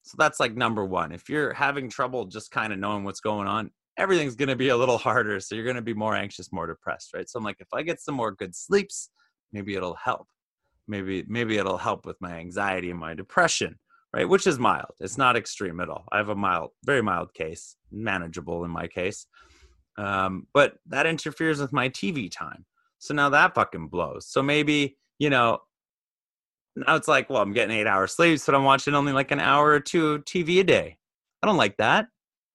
So that's like number one. If you're having trouble just kind of knowing what's going on, everything's to be a little harder. So you're to be more anxious, more depressed, right? So I'm like, if I get some more good sleeps, maybe it'll help. Maybe, maybe it'll help with my anxiety and my depression, right? Which is mild. It's not extreme at all. I have a mild, very mild case, manageable in my case. Um, but that interferes with my TV time. So now that fucking blows. So maybe, you know, now it's like, well, I'm getting eight hours sleep, but I'm watching only like an hour or two TV a day. I don't like that.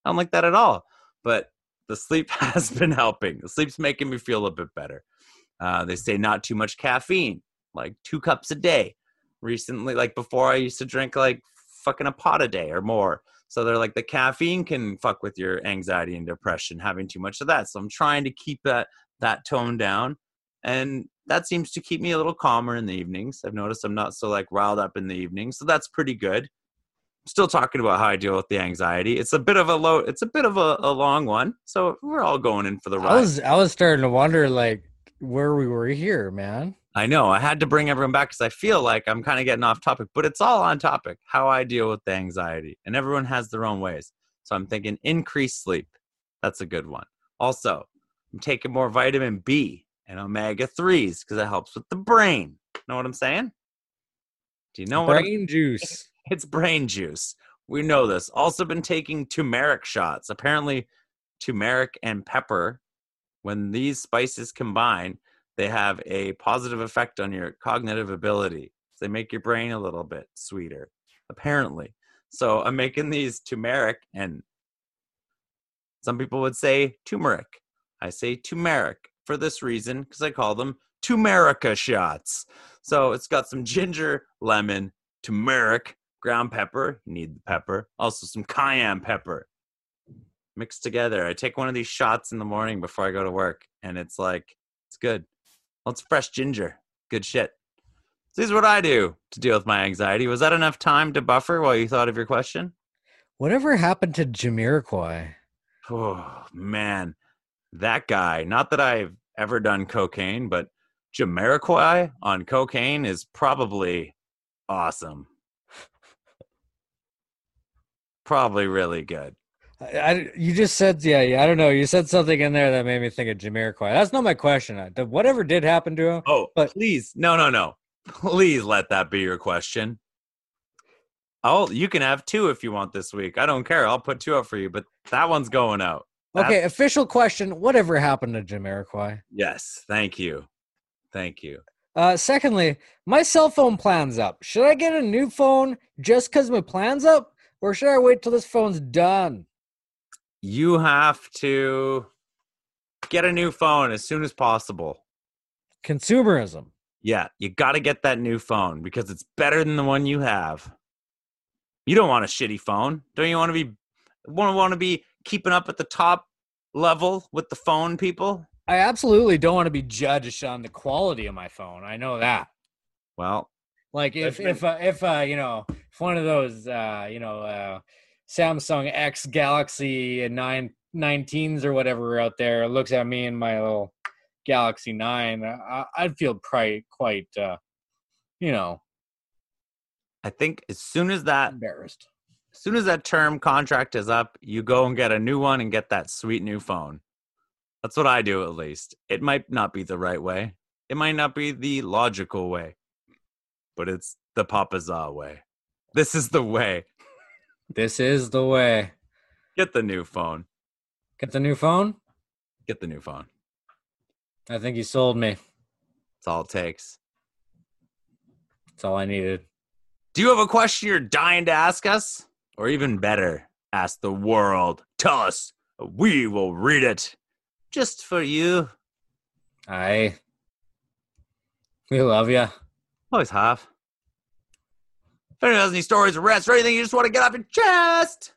I don't like that at all. But the sleep has been helping. The sleep's making me feel a bit better. Uh, they say not too much caffeine, like two cups a day. Recently, like before, I used to drink like fucking a pot a day or more. So they're like the caffeine can fuck with your anxiety and depression, having too much of that. So I'm trying to keep that that tone down, and that seems to keep me a little calmer in the evenings. I've noticed I'm not so like riled up in the evenings, so that's pretty good. I'm still talking about how I deal with the anxiety. It's a bit of a low. It's a bit of a, a long one, so we're all going in for the ride. I was I was starting to wonder like where we were here, man. I know I had to bring everyone back because I feel like I'm kind of getting off topic, but it's all on topic. How I deal with the anxiety, and everyone has their own ways. So I'm thinking increase sleep. That's a good one. Also, I'm taking more vitamin B and omega 3s because it helps with the brain. Know what I'm saying? Do you know brain what brain juice? It's brain juice. We know this. Also been taking turmeric shots. Apparently, turmeric and pepper, when these spices combine, they have a positive effect on your cognitive ability. They make your brain a little bit sweeter, apparently. So I'm making these turmeric and some people would say turmeric. I say turmeric for this reason because I call them turmerica shots. So it's got some ginger, lemon, turmeric, ground pepper. You need the pepper. Also some cayenne pepper mixed together. I take one of these shots in the morning before I go to work, and it's like it's good. Well, it's fresh ginger. Good shit. This is what I do to deal with my anxiety. Was that enough time to buffer while you thought of your question? Whatever happened to Jamiroquai? Oh man, that guy. Not that I've ever done cocaine, but Jamiroquai on cocaine is probably awesome. probably really good. I, I, you just said, yeah, yeah, I don't know. You said something in there that made me think of Jamiroquai. That's not my question. Whatever did happen to him. Oh, but please, no, no, no. Please let that be your question. Oh, you can have two if you want this week. I don't care. I'll put two up for you, but that one's going out. Okay, official question. Whatever happened to Jamiroquai? Yes, thank you. Thank you. Uh, secondly, my cell phone plan's up. Should I get a new phone just because my plan's up? Or should I wait till this phone's done? You have to get a new phone as soon as possible. Consumerism. Yeah, you got to get that new phone because it's better than the one you have. You don't want a shitty phone. Don't you want to be want to want to be keeping up at the top level with the phone people? I absolutely don't want to be judged on the quality of my phone. I know that. Well, like if if uh, if uh, you know if one of those uh, you know uh, Samsung X Galaxy nine nineteens or whatever out there looks at me and my little Galaxy Nine, I, would feel quite quite uh, you know. I think as soon as that embarrassed as soon as that term contract is up, you go and get a new one and get that sweet new phone. That's what I do at least. It might not be the right way. It might not be the logical way. But it's the Papa Za way. This is the way. This is the way. Get the new phone. Get the new phone? Get the new phone. I think you sold me. That's all it takes. That's all I needed. Do you have a question you're dying to ask us? Or even better, ask the world. Tell us. We will read it. Just for you. Aye. We love you. Always have. If anyone has any stories, arrests, or anything you just want to get off your chest,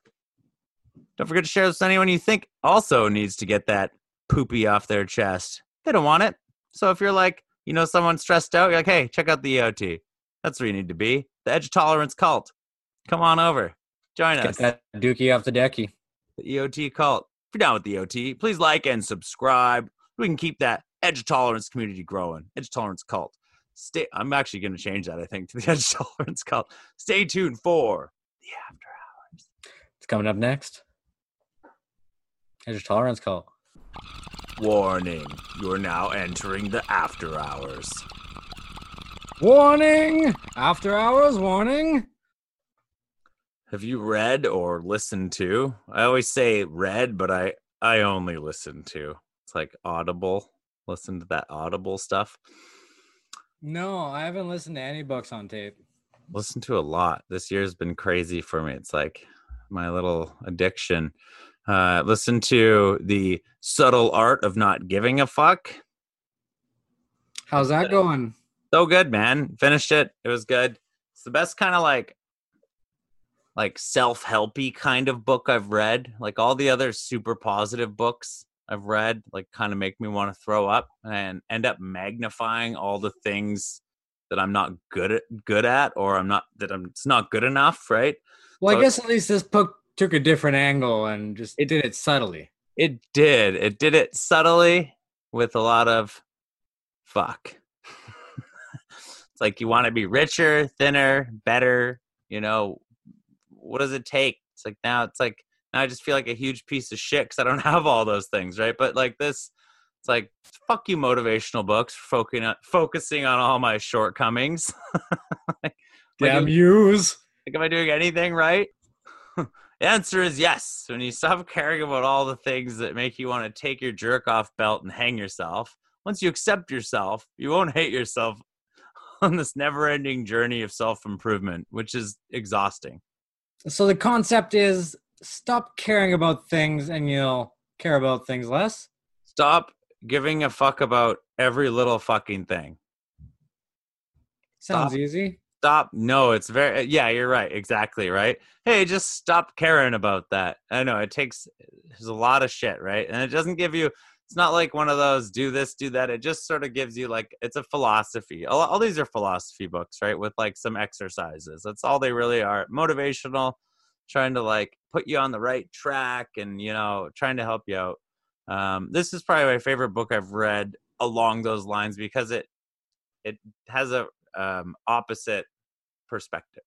don't forget to share this with anyone you think also needs to get that poopy off their chest. They don't want it. So if you're like, you know, someone stressed out, you're like, hey, check out the EOT. That's where you need to be. The Edge Tolerance cult. Come on over. Join us. Get that dookie off the decky. The EOT cult. If you're down with the EOT, please like and subscribe. We can keep that Edge Tolerance community growing. Edge Tolerance cult. Stay. I'm actually going to change that. I think to the Edge of Tolerance cult. Stay tuned for the after. Hours. It's coming up next. Edge tolerance call. Warning: You're now entering the after hours. Warning! After hours warning. Have you read or listened to? I always say read, but I I only listen to. It's like Audible. Listen to that Audible stuff. No, I haven't listened to any books on tape. Listen to a lot. This year's been crazy for me. It's like my little addiction. Uh, listen to the subtle art of not giving a fuck. How's that going? So good, man. Finished it. It was good. It's the best kind of like like self-helpy kind of book I've read. Like all the other super positive books I've read, like kind of make me want to throw up and end up magnifying all the things that I'm not good at good at or I'm not that I'm it's not good enough, right? Well, So- I guess at least this book took a different angle and just it did it subtly. It did. It did it subtly with a lot of fuck. it's like you want to be richer, thinner, better, you know, what does it take? It's like now it's like now I just feel like a huge piece of shit cuz I don't have all those things, right? But like this it's like fuck you motivational books focusing on, focusing on all my shortcomings. like, Damn like, yous. like, am I doing anything right? the answer is yes. When you stop caring about all the things that make you want to take your jerk off belt and hang yourself, once you accept yourself, you won't hate yourself on this never ending journey of self improvement, which is exhausting. So the concept is stop caring about things and you'll care about things less. Stop giving a fuck about every little fucking thing. Sounds Stop. easy. stop no it's very yeah you're right exactly right hey just stop caring about that i know it takes there's a lot of shit right and it doesn't give you it's not like one of those do this do that it just sort of gives you like it's a philosophy all, all these are philosophy books right with like some exercises that's all they really are motivational trying to like put you on the right track and you know trying to help you out um, this is probably my favorite book i've read along those lines because it it has a um, opposite perspective.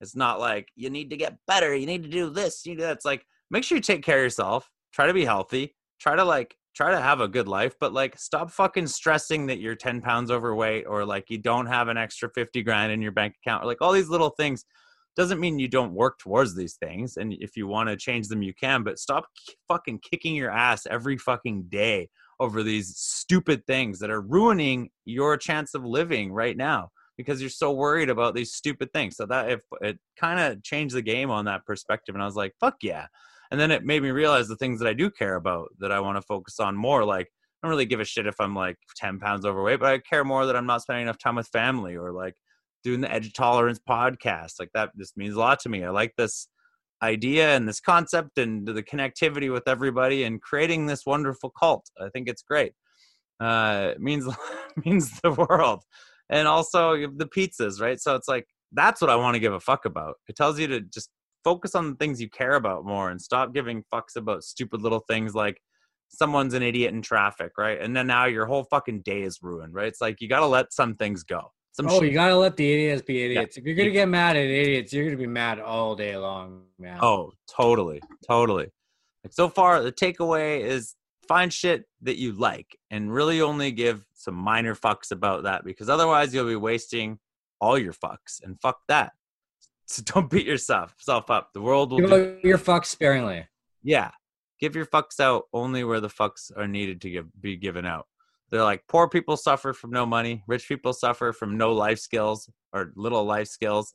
It's not like you need to get better, you need to do this, you that. It's like make sure you take care of yourself, try to be healthy, try to like try to have a good life, but like stop fucking stressing that you're 10 pounds overweight or like you don't have an extra 50 grand in your bank account. or Like all these little things doesn't mean you don't work towards these things. And if you want to change them, you can, but stop fucking kicking your ass every fucking day over these stupid things that are ruining your chance of living right now because you're so worried about these stupid things. So that if it kind of changed the game on that perspective, and I was like, fuck yeah. And then it made me realize the things that I do care about that I want to focus on more. Like I don't really give a shit if I'm like 10 pounds overweight, but I care more that I'm not spending enough time with family or like doing the edge tolerance podcast. Like that just means a lot to me. I like this idea and this concept and the connectivity with everybody and creating this wonderful cult. I think it's great. Uh, it means means the world, and also the pizzas, right? So it's like that's what I want to give a fuck about. It tells you to just focus on the things you care about more and stop giving fucks about stupid little things like someone's an idiot in traffic, right? And then now your whole fucking day is ruined, right? It's like you got to let some things go. Some Oh, shit- you gotta let the idiots be idiots. If you're gonna get mad at idiots, you're gonna be mad all day long, man. Oh, totally, totally. Like so far, the takeaway is find shit that you like and really only give some minor fucks about that because otherwise you'll be wasting all your fucks and fuck that. So don't beat yourself self up. The world will Give do, your fucks sparingly. yeah. Give your fucks out only where the fucks are needed to give, be given out. They're like poor people suffer from no money, rich people suffer from no life skills or little life skills.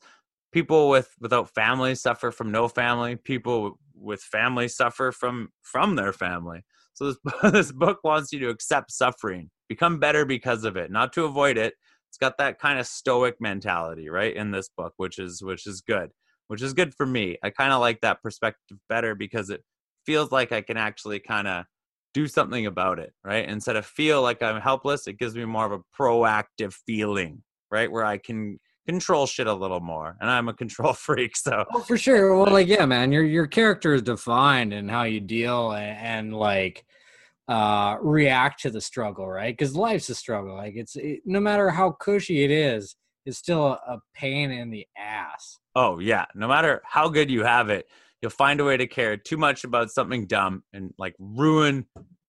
People with without family suffer from no family. People with family suffer from from their family. So this this book wants you to accept suffering, become better because of it, not to avoid it, It's got that kind of stoic mentality, right? In this book, which is which is good, which is good for me. I kind of like that perspective better because it feels like I can actually kind of do something about it, right? Instead of feel like I'm helpless, it gives me more of a proactive feeling, right? Where I can control shit a little more. And I'm a control freak, so oh, for sure. Well, like yeah, man, your your character is defined and how you deal and, and like uh react to the struggle, right? Because life's a struggle. Like it's it, no matter how cushy it is, it's still a, a pain in the ass. Oh yeah, no matter how good you have it, you'll find a way to care too much about something dumb and like ruin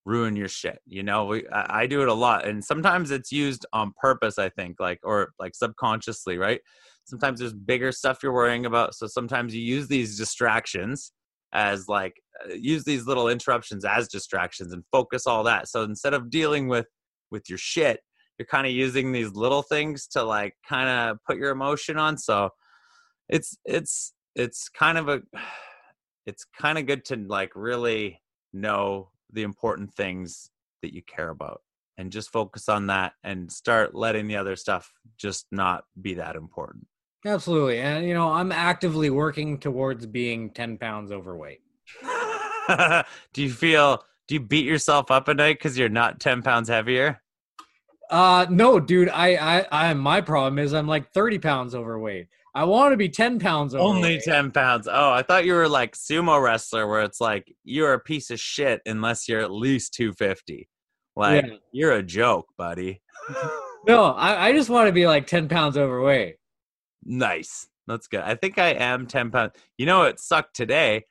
ruin your shit you know? We, I, I, do it a lot and sometimes it's used on purpose i think like or like subconsciously right? Sometimes there's bigger stuff you're worrying about so sometimes you use these distractions as like uh, use these little interruptions as distractions and focus all that. So instead of dealing with with your shit you're kind of using these little things to like kind of put your emotion on so it's it's it's kind of a it's kind of good to like really know the important things that you care about and just focus on that and start letting the other stuff just not be that important. Absolutely. And, you know, I'm actively working towards being 10 pounds overweight. do you feel, do you beat yourself up at night because you're not 10 pounds heavier? Uh, no, dude. I, I, I, my problem is I'm like 30 pounds overweight. I want to be 10 pounds overweight. Only 10 pounds. Oh, I thought you were like sumo wrestler where it's like you're a piece of shit unless you're at least 250. Like yeah. you're a joke, buddy. no, I, I just want to be like 10 pounds overweight. Nice. That's good. I think I am 10 pounds. You know, it sucked today.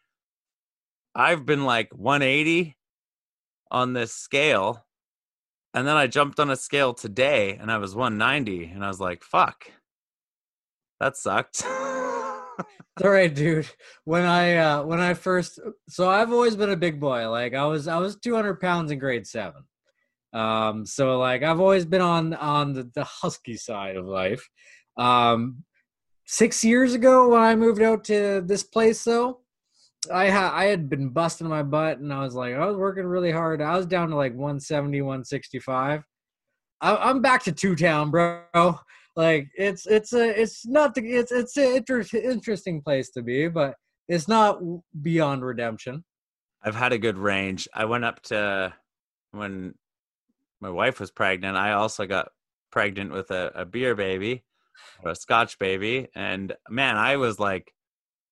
I've been like 180 on this scale. And then I jumped on a scale today and I was 190. And I was like, fuck that sucked. all right, dude. When I uh when I first so I've always been a big boy. Like I was I was 200 pounds in grade seven. Um, so like I've always been on on the, the husky side of life. Um, six years ago when I moved out to this place, though, I had I had been busting my butt, and I was like I was working really hard. I was down to like 170, 165. I, I'm back to two town, bro. Like it's it's a it's not the, it's it's an inter- interesting place to be, but it's not beyond redemption. I've had a good range. I went up to when my wife was pregnant. I also got pregnant with a, a beer baby, or a Scotch baby, and man, I was like,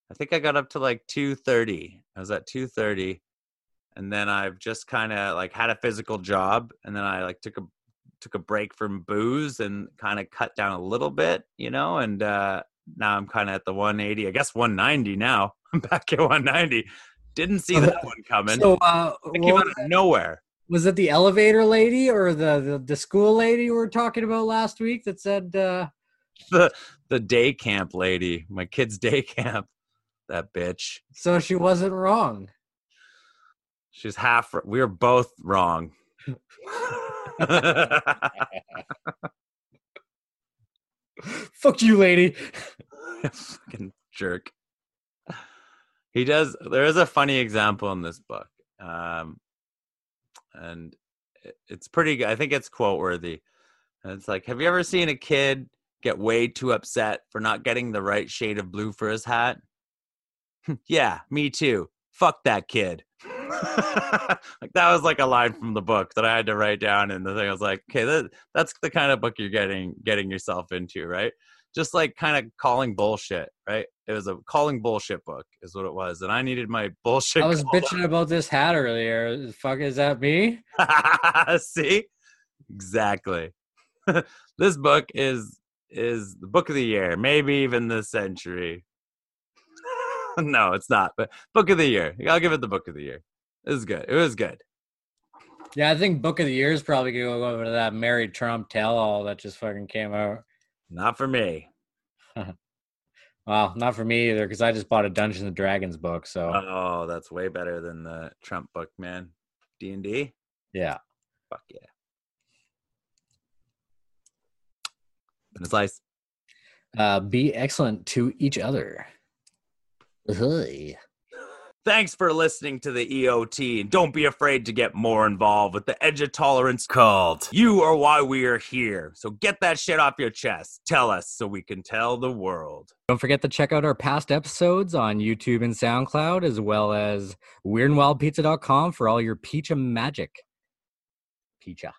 I think I got up to like two thirty. I was at two thirty, and then I've just kind of like had a physical job, and then I like took a took a break from booze and kind of cut down a little bit, you know, and uh, now I'm kind of at the 180, I guess 190 now. I'm back at 190. Didn't see that one coming. So uh, it came out of nowhere. Was it the elevator lady or the, the, the school lady we were talking about last week that said uh... the the day camp lady, my kid's day camp, that bitch. So she wasn't wrong. She's half. We were both wrong. Fuck you, lady. Fucking jerk. He does. There is a funny example in this book, um, and it's pretty. I think it's quote worthy. And it's like, have you ever seen a kid get way too upset for not getting the right shade of blue for his hat? yeah, me too. Fuck that kid. like that was like a line from the book that I had to write down and the thing I was like, okay, that, that's the kind of book you're getting getting yourself into, right? Just like kind of calling bullshit, right? It was a calling bullshit book, is what it was, and I needed my bullshit. I was bitching out. about this hat earlier. Fuck, is that me? See, exactly. this book is is the book of the year, maybe even the century. no, it's not. But book of the year. I'll give it the book of the year. It was good. It was good. Yeah, I think book of the year is probably gonna go over to that Mary Trump tell all that just fucking came out. Not for me. well, not for me either, because I just bought a Dungeons and Dragons book. So oh, that's way better than the Trump book, man. D and D. Yeah. Fuck yeah. Been a slice. Uh, be excellent to each other. Hey. Thanks for listening to the EOT, and don't be afraid to get more involved with the Edge of Tolerance cult. You are why we are here. So get that shit off your chest. Tell us so we can tell the world. Don't forget to check out our past episodes on YouTube and SoundCloud, as well as weirdandwildpizza.com for all your pizza magic. Pizza.